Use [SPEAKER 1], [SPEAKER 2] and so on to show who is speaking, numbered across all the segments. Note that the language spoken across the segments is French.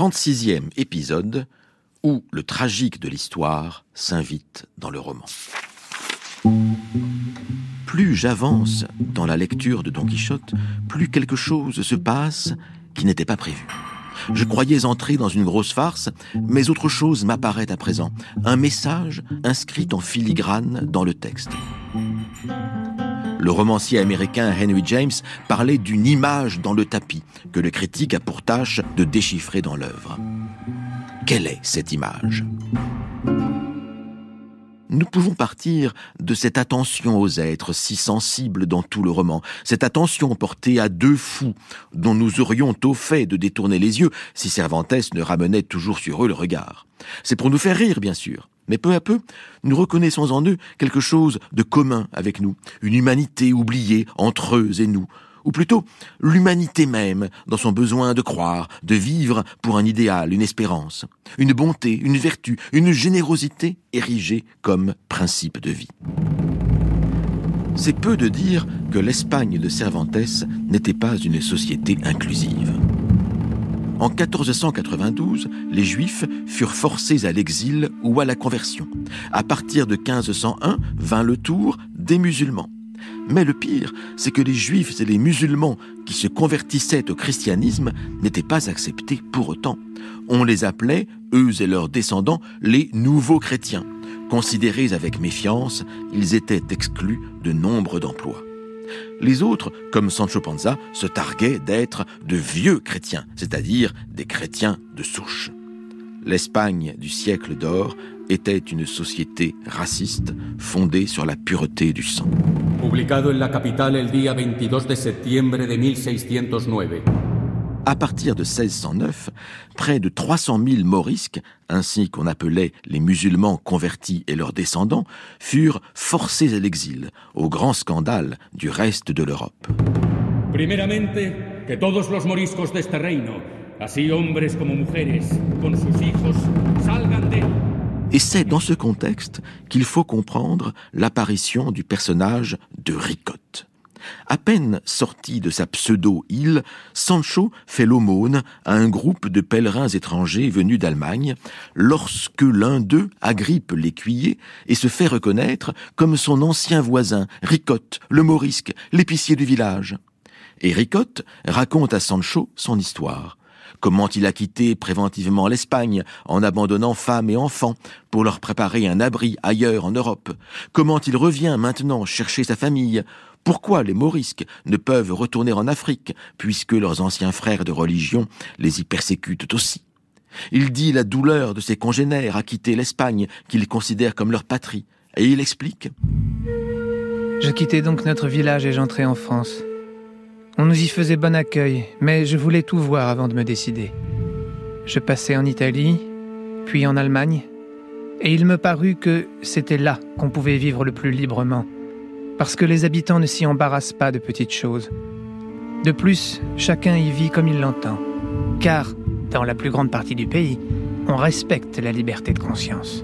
[SPEAKER 1] 36e épisode où le tragique de l'histoire s'invite dans le roman. Plus j'avance dans la lecture de Don Quichotte, plus quelque chose se passe qui n'était pas prévu. Je croyais entrer dans une grosse farce, mais autre chose m'apparaît à présent. Un message inscrit en filigrane dans le texte. Le romancier américain Henry James parlait d'une image dans le tapis que le critique a pour tâche de déchiffrer dans l'œuvre. Quelle est cette image? Nous pouvons partir de cette attention aux êtres si sensibles dans tout le roman, cette attention portée à deux fous dont nous aurions au fait de détourner les yeux si Cervantes ne ramenait toujours sur eux le regard. C'est pour nous faire rire, bien sûr. Mais peu à peu, nous reconnaissons en eux quelque chose de commun avec nous, une humanité oubliée entre eux et nous, ou plutôt l'humanité même dans son besoin de croire, de vivre pour un idéal, une espérance, une bonté, une vertu, une générosité érigée comme principe de vie. C'est peu de dire que l'Espagne de Cervantes n'était pas une société inclusive. En 1492, les Juifs furent forcés à l'exil ou à la conversion. À partir de 1501 vint le tour des musulmans. Mais le pire, c'est que les juifs et les musulmans qui se convertissaient au christianisme n'étaient pas acceptés pour autant. On les appelait, eux et leurs descendants, les nouveaux chrétiens. Considérés avec méfiance, ils étaient exclus de nombre d'emplois. Les autres, comme Sancho Panza, se targuaient d'être de vieux chrétiens, c'est-à-dire des chrétiens de souche. L'Espagne du siècle d'or était une société raciste fondée sur la pureté du sang.
[SPEAKER 2] Publicado en la capitale el día 22 de septiembre de 1609.
[SPEAKER 1] À partir de 1609, près de 300 000 morisques, ainsi qu'on appelait les musulmans convertis et leurs descendants, furent forcés à l'exil, au grand scandale du reste de l'Europe.
[SPEAKER 2] Primeramente, que todos los moriscos de este reino, así hombres como mujeres, con sus hijos, salgan de
[SPEAKER 1] et c'est dans ce contexte qu'il faut comprendre l'apparition du personnage de Ricotte. À peine sorti de sa pseudo-île, Sancho fait l'aumône à un groupe de pèlerins étrangers venus d'Allemagne, lorsque l'un d'eux agrippe l'écuyer et se fait reconnaître comme son ancien voisin, Ricotte, le morisque, l'épicier du village. Et Ricotte raconte à Sancho son histoire comment il a quitté préventivement l'Espagne en abandonnant femmes et enfants pour leur préparer un abri ailleurs en Europe, comment il revient maintenant chercher sa famille, pourquoi les Morisques ne peuvent retourner en Afrique puisque leurs anciens frères de religion les y persécutent aussi? Il dit la douleur de ses congénères à quitter l'Espagne qu'ils considèrent comme leur patrie, et il explique.
[SPEAKER 3] Je quittais donc notre village et j'entrais en France. On nous y faisait bon accueil, mais je voulais tout voir avant de me décider. Je passais en Italie, puis en Allemagne, et il me parut que c'était là qu'on pouvait vivre le plus librement, parce que les habitants ne s'y embarrassent pas de petites choses. De plus, chacun y vit comme il l'entend, car, dans la plus grande partie du pays, on respecte la liberté de conscience.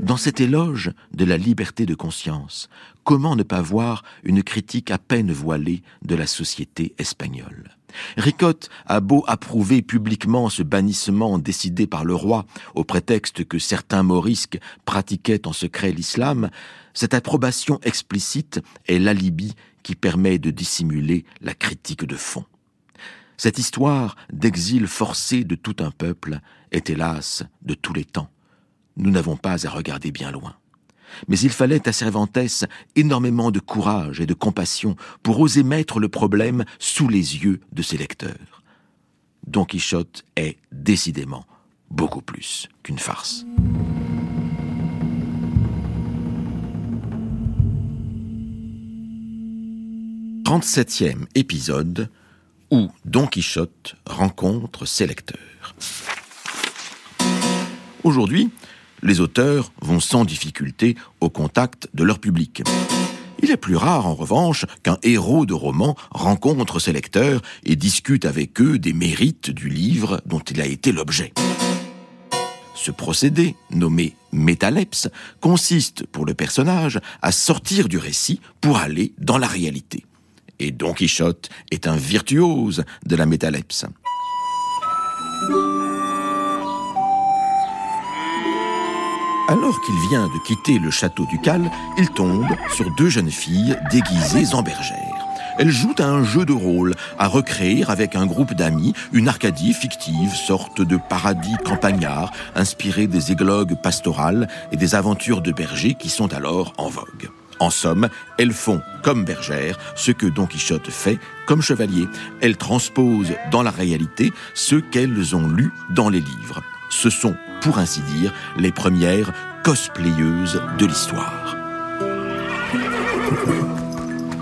[SPEAKER 1] Dans cet éloge de la liberté de conscience, comment ne pas voir une critique à peine voilée de la société espagnole? Ricotte a beau approuver publiquement ce bannissement décidé par le roi au prétexte que certains morisques pratiquaient en secret l'islam, cette approbation explicite est l'alibi qui permet de dissimuler la critique de fond. Cette histoire d'exil forcé de tout un peuple est hélas de tous les temps nous n'avons pas à regarder bien loin. Mais il fallait à Cervantes énormément de courage et de compassion pour oser mettre le problème sous les yeux de ses lecteurs. Don Quichotte est décidément beaucoup plus qu'une farce. Trente-septième épisode où Don Quichotte rencontre ses lecteurs. Aujourd'hui, les auteurs vont sans difficulté au contact de leur public. Il est plus rare, en revanche, qu'un héros de roman rencontre ses lecteurs et discute avec eux des mérites du livre dont il a été l'objet. Ce procédé, nommé métalepse, consiste pour le personnage à sortir du récit pour aller dans la réalité. Et Don Quichotte est un virtuose de la métalepse. Alors qu'il vient de quitter le château du Cal, il tombe sur deux jeunes filles déguisées en bergères. Elles jouent à un jeu de rôle, à recréer avec un groupe d'amis une Arcadie fictive, sorte de paradis campagnard, inspiré des églogues pastorales et des aventures de bergers qui sont alors en vogue. En somme, elles font, comme bergères, ce que Don Quichotte fait comme chevalier. Elles transposent dans la réalité ce qu'elles ont lu dans les livres. Ce sont, pour ainsi dire, les premières cosplayeuses de l'histoire.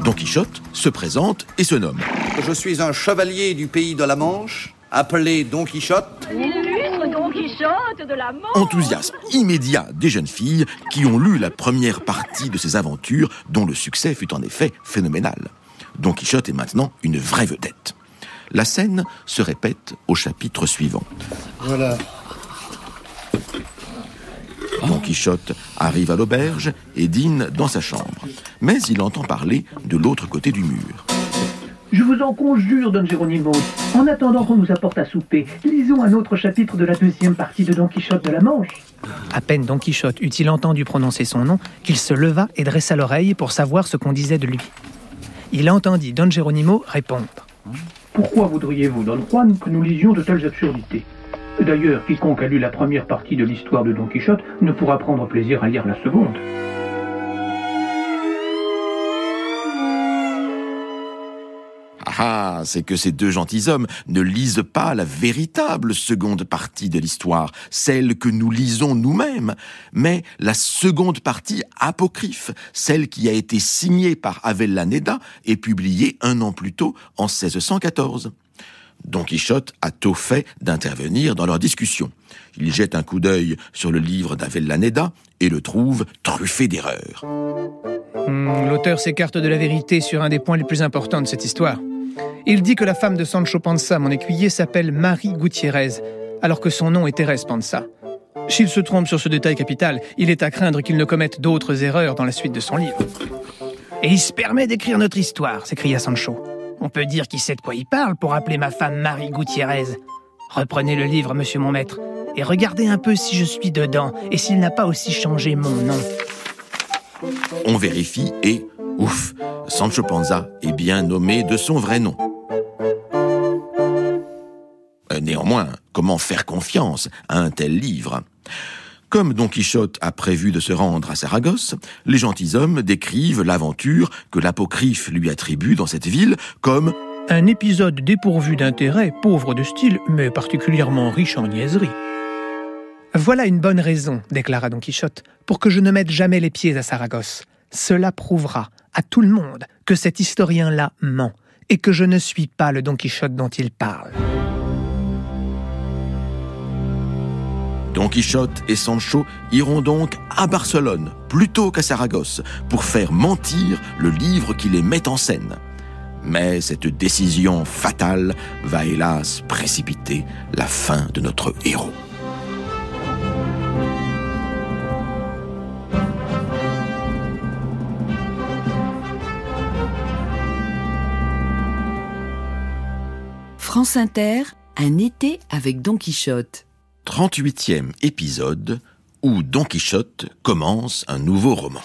[SPEAKER 1] Don Quichotte se présente et se nomme.
[SPEAKER 4] Je suis un chevalier du pays de la Manche, appelé Don Quichotte.
[SPEAKER 5] Illustre Don Quichotte de la Manche.
[SPEAKER 1] Enthousiasme immédiat des jeunes filles qui ont lu la première partie de ces aventures dont le succès fut en effet phénoménal. Don Quichotte est maintenant une vraie vedette. La scène se répète au chapitre suivant.
[SPEAKER 4] Voilà.
[SPEAKER 1] Don Quichotte arrive à l'auberge et dîne dans sa chambre. Mais il entend parler de l'autre côté du mur.
[SPEAKER 6] Je vous en conjure, Don Geronimo. En attendant qu'on nous apporte à souper, lisons un autre chapitre de la deuxième partie de Don Quichotte de la Manche.
[SPEAKER 3] À peine Don Quichotte eut-il entendu prononcer son nom qu'il se leva et dressa l'oreille pour savoir ce qu'on disait de lui. Il entendit Don Geronimo répondre.
[SPEAKER 6] Pourquoi voudriez-vous, Don Juan, que nous lisions de telles absurdités? D'ailleurs, quiconque a lu la première partie de l'histoire de Don Quichotte ne pourra prendre plaisir à lire la seconde.
[SPEAKER 1] Ah, c'est que ces deux gentilshommes ne lisent pas la véritable seconde partie de l'histoire, celle que nous lisons nous-mêmes, mais la seconde partie apocryphe, celle qui a été signée par Avellaneda et publiée un an plus tôt, en 1614. Don Quichotte a tôt fait d'intervenir dans leur discussion. Il jette un coup d'œil sur le livre d'Avellaneda et le trouve truffé d'erreurs.
[SPEAKER 3] Hmm, L'auteur s'écarte de la vérité sur un des points les plus importants de cette histoire. Il dit que la femme de Sancho Panza, mon écuyer, s'appelle Marie Gutiérrez, alors que son nom est Thérèse Panza. S'il se trompe sur ce détail capital, il est à craindre qu'il ne commette d'autres erreurs dans la suite de son livre. Et il se permet d'écrire notre histoire, s'écria Sancho. On peut dire qu'il sait de quoi il parle pour appeler ma femme Marie Gutiérrez. Reprenez le livre, monsieur mon maître, et regardez un peu si je suis dedans et s'il n'a pas aussi changé mon nom.
[SPEAKER 1] On vérifie et, ouf, Sancho Panza est bien nommé de son vrai nom. Euh, Néanmoins, comment faire confiance à un tel livre? Comme Don Quichotte a prévu de se rendre à Saragosse, les gentilshommes décrivent l'aventure que l'apocryphe lui attribue dans cette ville comme
[SPEAKER 3] Un épisode dépourvu d'intérêt, pauvre de style, mais particulièrement riche en niaiseries. Voilà une bonne raison, déclara Don Quichotte, pour que je ne mette jamais les pieds à Saragosse. Cela prouvera à tout le monde que cet historien-là ment et que je ne suis pas le Don Quichotte dont il parle.
[SPEAKER 1] Don Quichotte et Sancho iront donc à Barcelone plutôt qu'à Saragosse pour faire mentir le livre qui les met en scène. Mais cette décision fatale va hélas précipiter la fin de notre héros.
[SPEAKER 7] France Inter, un été avec Don Quichotte.
[SPEAKER 1] 38e épisode où Don Quichotte commence un nouveau roman.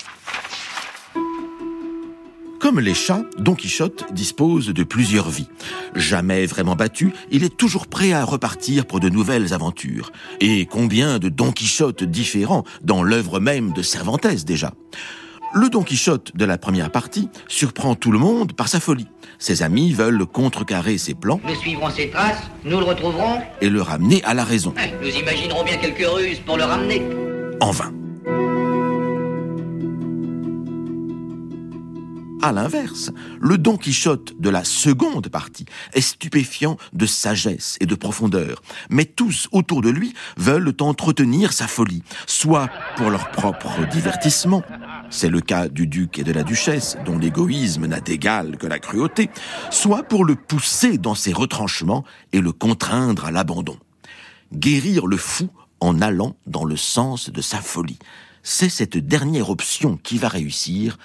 [SPEAKER 1] Comme les chats, Don Quichotte dispose de plusieurs vies. Jamais vraiment battu, il est toujours prêt à repartir pour de nouvelles aventures. Et combien de Don Quichotte différents dans l'œuvre même de Cervantes déjà le Don Quichotte de la première partie surprend tout le monde par sa folie. Ses amis veulent contrecarrer ses plans
[SPEAKER 8] Nous suivrons ses traces, nous le retrouverons,
[SPEAKER 1] et le ramener à la raison.
[SPEAKER 8] nous imaginerons bien quelques ruses pour le ramener.
[SPEAKER 1] En vain. L'inverse, le Don Quichotte de la seconde partie est stupéfiant de sagesse et de profondeur, mais tous autour de lui veulent entretenir sa folie, soit pour leur propre divertissement, c'est le cas du duc et de la duchesse, dont l'égoïsme n'a d'égal que la cruauté, soit pour le pousser dans ses retranchements et le contraindre à l'abandon. Guérir le fou en allant dans le sens de sa folie. C'est cette dernière option qui va réussir,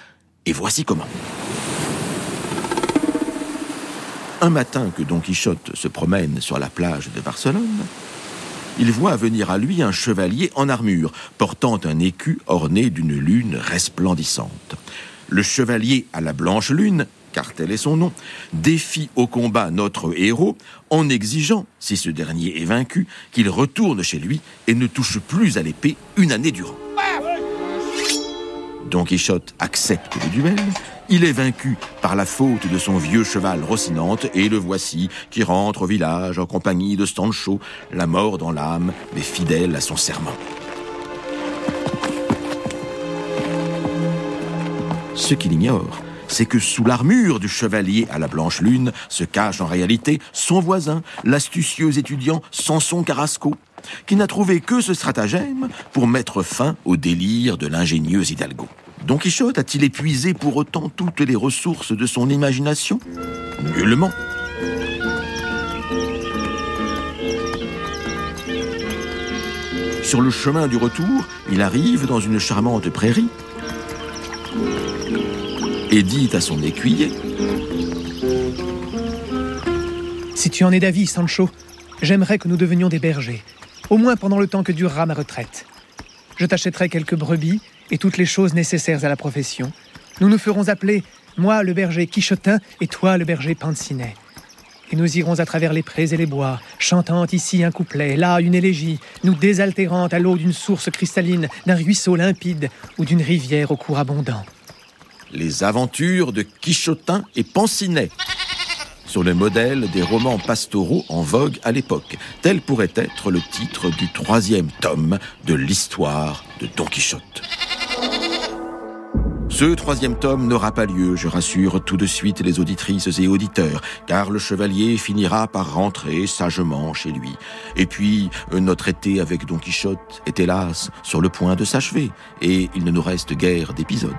[SPEAKER 1] et voici comment. Un matin que Don Quichotte se promène sur la plage de Barcelone, il voit venir à lui un chevalier en armure, portant un écu orné d'une lune resplendissante. Le chevalier à la blanche lune, car tel est son nom, défie au combat notre héros en exigeant, si ce dernier est vaincu, qu'il retourne chez lui et ne touche plus à l'épée une année durant. Don Quichotte accepte le duel, il est vaincu par la faute de son vieux cheval Rocinante et le voici qui rentre au village en compagnie de Sancho, la mort dans l'âme, mais fidèle à son serment. Ce qu'il ignore, c'est que sous l'armure du chevalier à la blanche lune se cache en réalité son voisin, l'astucieux étudiant Samson Carrasco, qui n'a trouvé que ce stratagème pour mettre fin au délire de l'ingénieux Hidalgo. Don Quichotte a-t-il épuisé pour autant toutes les ressources de son imagination? Nullement. Sur le chemin du retour, il arrive dans une charmante prairie et dit à son écuyer
[SPEAKER 3] Si tu en es d'avis, Sancho, j'aimerais que nous devenions des bergers, au moins pendant le temps que durera ma retraite. Je t'achèterai quelques brebis et toutes les choses nécessaires à la profession. Nous nous ferons appeler, moi le berger Quichotin et toi le berger Pancinet. Et nous irons à travers les prés et les bois, chantant ici un couplet, là une élégie, nous désaltérant à l'eau d'une source cristalline, d'un ruisseau limpide ou d'une rivière au cours abondant.
[SPEAKER 1] Les aventures de Quichotin et Pancinet sur le modèle des romans pastoraux en vogue à l'époque. Tel pourrait être le titre du troisième tome de l'histoire de Don Quichotte. Ce troisième tome n'aura pas lieu, je rassure tout de suite les auditrices et auditeurs, car le chevalier finira par rentrer sagement chez lui. Et puis, notre été avec Don Quichotte est hélas sur le point de s'achever, et il ne nous reste guère d'épisodes.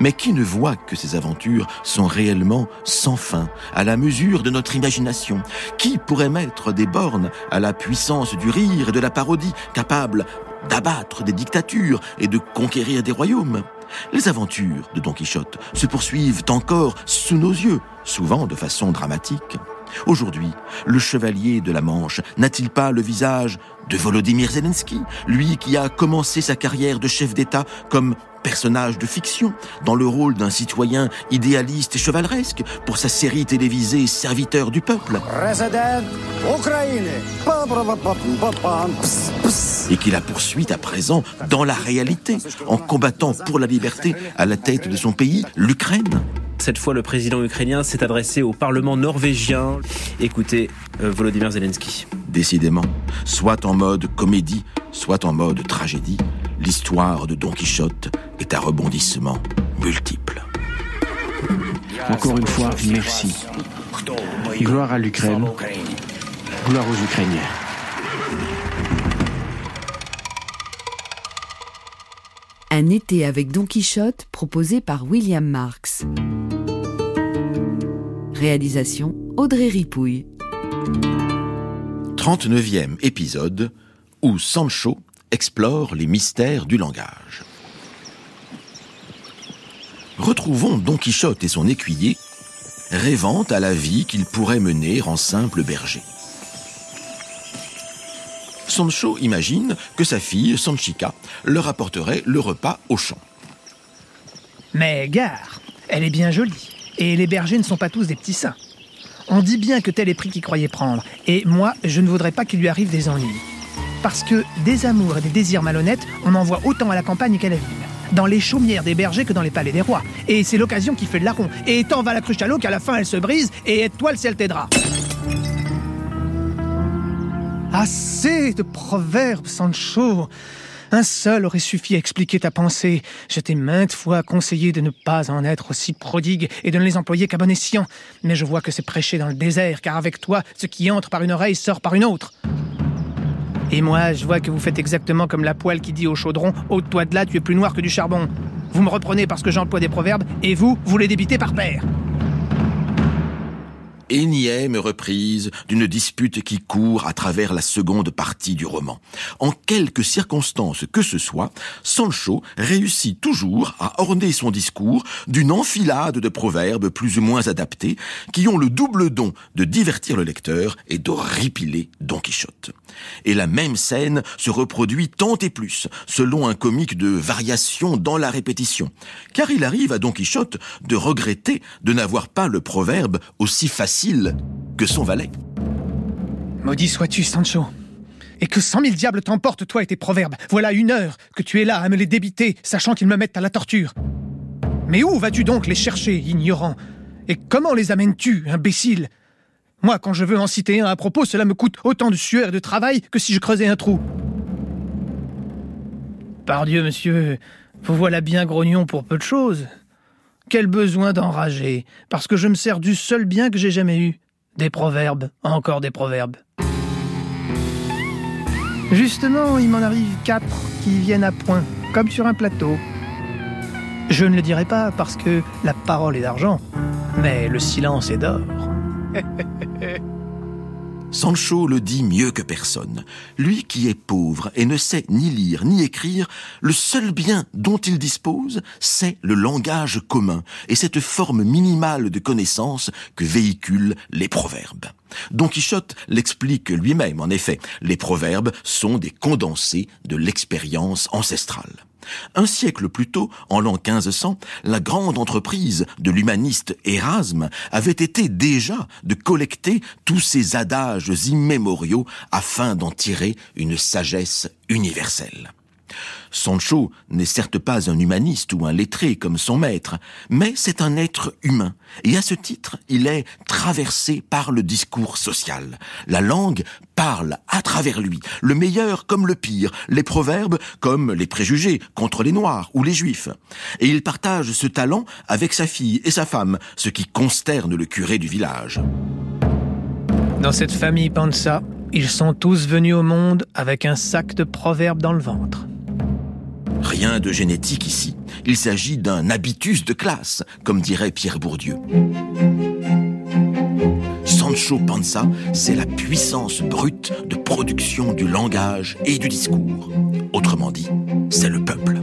[SPEAKER 1] Mais qui ne voit que ces aventures sont réellement sans fin, à la mesure de notre imagination? Qui pourrait mettre des bornes à la puissance du rire et de la parodie, capable d'abattre des dictatures et de conquérir des royaumes? Les aventures de Don Quichotte se poursuivent encore sous nos yeux, souvent de façon dramatique. Aujourd'hui, le chevalier de la Manche n'a-t-il pas le visage de Volodymyr Zelensky, lui qui a commencé sa carrière de chef d'État comme personnage de fiction, dans le rôle d'un citoyen idéaliste et chevaleresque pour sa série télévisée Serviteur du peuple et qui la poursuit à présent dans la réalité, en combattant pour la liberté à la tête de son pays, l'Ukraine.
[SPEAKER 9] Cette fois, le président ukrainien s'est adressé au Parlement norvégien. Écoutez euh, Volodymyr Zelensky.
[SPEAKER 1] Décidément, soit en mode comédie, soit en mode tragédie, l'histoire de Don Quichotte est à rebondissements multiples.
[SPEAKER 10] Encore une fois, merci. Gloire à l'Ukraine. Gloire aux Ukrainiens.
[SPEAKER 7] Un été avec Don Quichotte proposé par William Marx. Réalisation Audrey Ripouille.
[SPEAKER 1] 39e épisode où Sancho explore les mystères du langage. Retrouvons Don Quichotte et son écuyer rêvant à la vie qu'il pourrait mener en simple berger. Sancho imagine que sa fille, Sanchica, leur apporterait le repas au champ.
[SPEAKER 3] Mais gare, elle est bien jolie, et les bergers ne sont pas tous des petits saints. On dit bien que tel est pris qu'il croyait prendre, et moi, je ne voudrais pas qu'il lui arrive des ennuis. Parce que des amours et des désirs malhonnêtes, on en voit autant à la campagne qu'à la ville. Dans les chaumières des bergers que dans les palais des rois. Et c'est l'occasion qui fait de larron. Et tant va la cruche à l'eau qu'à la fin elle se brise, et aide-toi le ciel t'aidera. Assez de proverbes, Sancho. Un seul aurait suffi à expliquer ta pensée. Je t'ai maintes fois conseillé de ne pas en être aussi prodigue et de ne les employer qu'à bon escient. Mais je vois que c'est prêcher dans le désert, car avec toi, ce qui entre par une oreille sort par une autre. Et moi, je vois que vous faites exactement comme la poêle qui dit au chaudron Ôte-toi de là, tu es plus noir que du charbon. Vous me reprenez parce que j'emploie des proverbes, et vous, vous les débitez par paire.
[SPEAKER 1] Énième reprise d'une dispute qui court à travers la seconde partie du roman. En quelques circonstances que ce soit, Sancho réussit toujours à orner son discours d'une enfilade de proverbes plus ou moins adaptés qui ont le double don de divertir le lecteur et de ripiler Don Quichotte. Et la même scène se reproduit tant et plus, selon un comique de variation dans la répétition, car il arrive à Don Quichotte de regretter de n'avoir pas le proverbe aussi facile que son valet.
[SPEAKER 3] Maudit sois-tu, Sancho. Et que cent mille diables t'emportent, toi et tes proverbes. Voilà une heure que tu es là à me les débiter, sachant qu'ils me mettent à la torture. Mais où vas-tu donc les chercher, ignorant? Et comment les amènes-tu, imbécile? Moi, quand je veux en citer un à propos, cela me coûte autant de sueur et de travail que si je creusais un trou. Pardieu, monsieur, vous voilà bien grognon pour peu de choses. Quel besoin d'enrager, parce que je me sers du seul bien que j'ai jamais eu. Des proverbes, encore des proverbes. Justement, il m'en arrive quatre qui viennent à point, comme sur un plateau. Je ne le dirai pas parce que la parole est d'argent, mais le silence est d'or.
[SPEAKER 1] Sancho le dit mieux que personne. Lui qui est pauvre et ne sait ni lire ni écrire, le seul bien dont il dispose, c'est le langage commun et cette forme minimale de connaissance que véhiculent les proverbes. Don Quichotte l'explique lui-même, en effet, les proverbes sont des condensés de l'expérience ancestrale. Un siècle plus tôt, en l'an 1500, la grande entreprise de l'humaniste Erasme avait été déjà de collecter tous ces adages immémoriaux afin d'en tirer une sagesse universelle. Sancho n'est certes pas un humaniste ou un lettré comme son maître, mais c'est un être humain, et à ce titre, il est traversé par le discours social. La langue parle à travers lui, le meilleur comme le pire, les proverbes comme les préjugés contre les Noirs ou les Juifs. Et il partage ce talent avec sa fille et sa femme, ce qui consterne le curé du village.
[SPEAKER 3] Dans cette famille Panza, ils sont tous venus au monde avec un sac de proverbes dans le ventre.
[SPEAKER 1] Rien de génétique ici. Il s'agit d'un habitus de classe, comme dirait Pierre Bourdieu. Sancho Panza, c'est la puissance brute de production du langage et du discours. Autrement dit, c'est le peuple.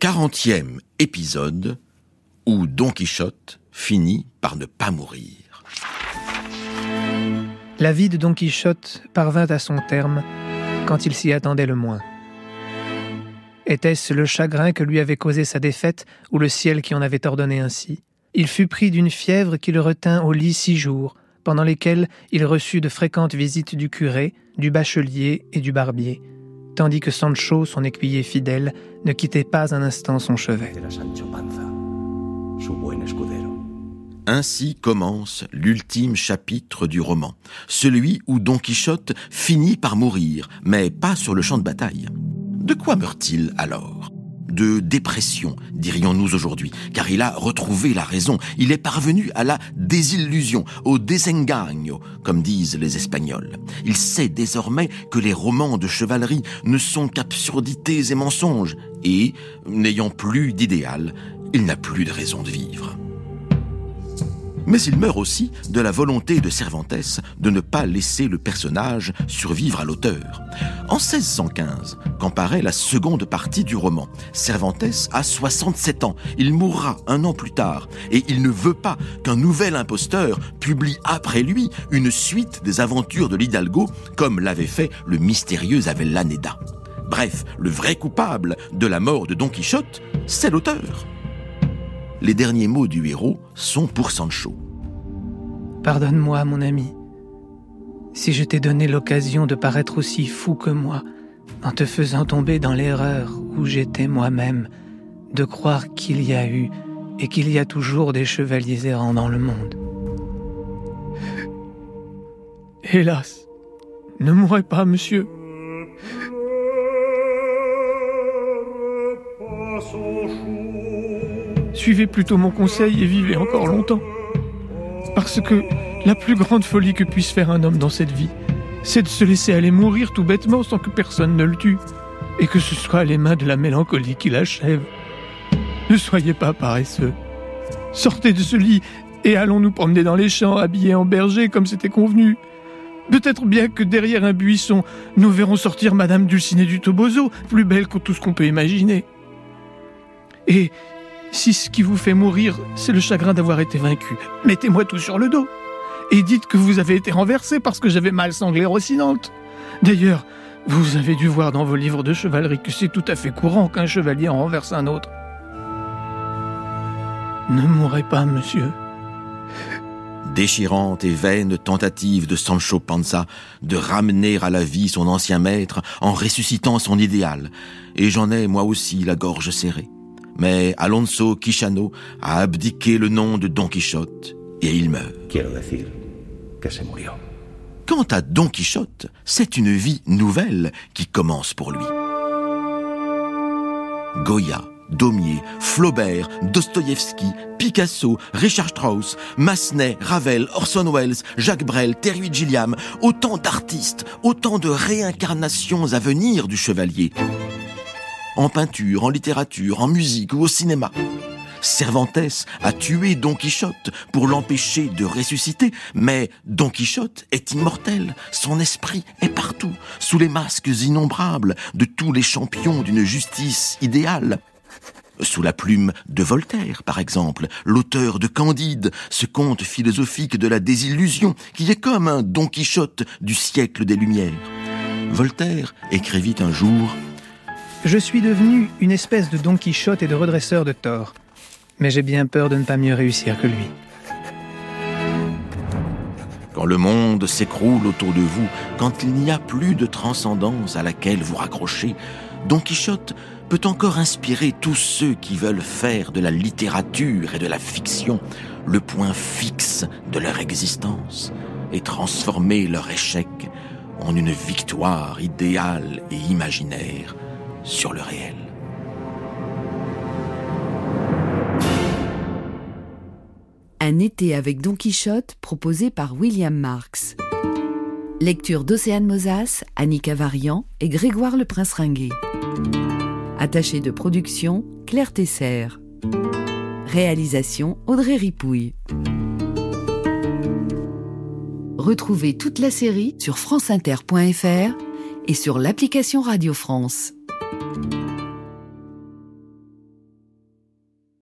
[SPEAKER 1] Quarantième épisode où Don Quichotte finit par ne pas mourir.
[SPEAKER 3] La vie de Don Quichotte parvint à son terme quand il s'y attendait le moins. Était-ce le chagrin que lui avait causé sa défaite ou le ciel qui en avait ordonné ainsi? Il fut pris d'une fièvre qui le retint au lit six jours, pendant lesquels il reçut de fréquentes visites du curé, du bachelier et du barbier, tandis que Sancho, son écuyer fidèle, ne quittait pas un instant son chevet.
[SPEAKER 1] Ainsi commence l'ultime chapitre du roman, celui où Don Quichotte finit par mourir, mais pas sur le champ de bataille. De quoi meurt-il alors? De dépression, dirions-nous aujourd'hui, car il a retrouvé la raison, il est parvenu à la désillusion, au desengaño, comme disent les Espagnols. Il sait désormais que les romans de chevalerie ne sont qu'absurdités et mensonges, et, n'ayant plus d'idéal, il n'a plus de raison de vivre. Mais il meurt aussi de la volonté de Cervantes de ne pas laisser le personnage survivre à l'auteur. En 1615, quand paraît la seconde partie du roman, Cervantes a 67 ans. Il mourra un an plus tard et il ne veut pas qu'un nouvel imposteur publie après lui une suite des aventures de l'Hidalgo comme l'avait fait le mystérieux Avellaneda. Bref, le vrai coupable de la mort de Don Quichotte, c'est l'auteur. Les derniers mots du héros sont pour Sancho.
[SPEAKER 3] Pardonne-moi, mon ami, si je t'ai donné l'occasion de paraître aussi fou que moi, en te faisant tomber dans l'erreur où j'étais moi-même, de croire qu'il y a eu et qu'il y a toujours des chevaliers errants dans le monde. Hélas, ne mourrez pas, monsieur. Suivez plutôt mon conseil et vivez encore longtemps. Parce que la plus grande folie que puisse faire un homme dans cette vie, c'est de se laisser aller mourir tout bêtement sans que personne ne le tue. et que ce soit les mains de la mélancolie qui l'achèvent. Ne soyez pas paresseux. Sortez de ce lit et allons nous promener dans les champs habillés en berger comme c'était convenu. Peut-être bien que derrière un buisson, nous verrons sortir Madame Dulcinée du Toboso, plus belle que tout ce qu'on peut imaginer. Et si ce qui vous fait mourir, c'est le chagrin d'avoir été vaincu, mettez-moi tout sur le dos. Et dites que vous avez été renversé parce que j'avais mal sanglé Rocinante. D'ailleurs, vous avez dû voir dans vos livres de chevalerie que c'est tout à fait courant qu'un chevalier en renverse un autre. Ne mourrez pas, monsieur.
[SPEAKER 1] Déchirante et vaine tentative de Sancho Panza de ramener à la vie son ancien maître en ressuscitant son idéal. Et j'en ai moi aussi la gorge serrée. Mais Alonso Quixano a abdiqué le nom de Don Quichotte et il meurt.
[SPEAKER 11] Quiero decir que se murió.
[SPEAKER 1] Quant à Don Quichotte, c'est une vie nouvelle qui commence pour lui. Goya, Daumier, Flaubert, Dostoïevski, Picasso, Richard Strauss, Massenet, Ravel, Orson Welles, Jacques Brel, Terry Gilliam, autant d'artistes, autant de réincarnations à venir du chevalier. En peinture, en littérature, en musique ou au cinéma. Cervantes a tué Don Quichotte pour l'empêcher de ressusciter, mais Don Quichotte est immortel, son esprit est partout, sous les masques innombrables de tous les champions d'une justice idéale. Sous la plume de Voltaire, par exemple, l'auteur de Candide, ce conte philosophique de la désillusion, qui est comme un Don Quichotte du siècle des Lumières. Voltaire écrivit un jour
[SPEAKER 3] Je suis devenu une espèce de Don Quichotte et de redresseur de tort mais j'ai bien peur de ne pas mieux réussir que lui.
[SPEAKER 1] Quand le monde s'écroule autour de vous, quand il n'y a plus de transcendance à laquelle vous raccrochez, Don Quichotte peut encore inspirer tous ceux qui veulent faire de la littérature et de la fiction le point fixe de leur existence et transformer leur échec en une victoire idéale et imaginaire sur le réel.
[SPEAKER 7] Un été avec Don Quichotte proposé par William Marx. Lecture d'Océane Mosas, Annika Varian et Grégoire le Prince Ringuet. Attaché de production, Claire Tesser. Réalisation, Audrey Ripouille. Retrouvez toute la série sur franceinter.fr et sur l'application Radio France. Música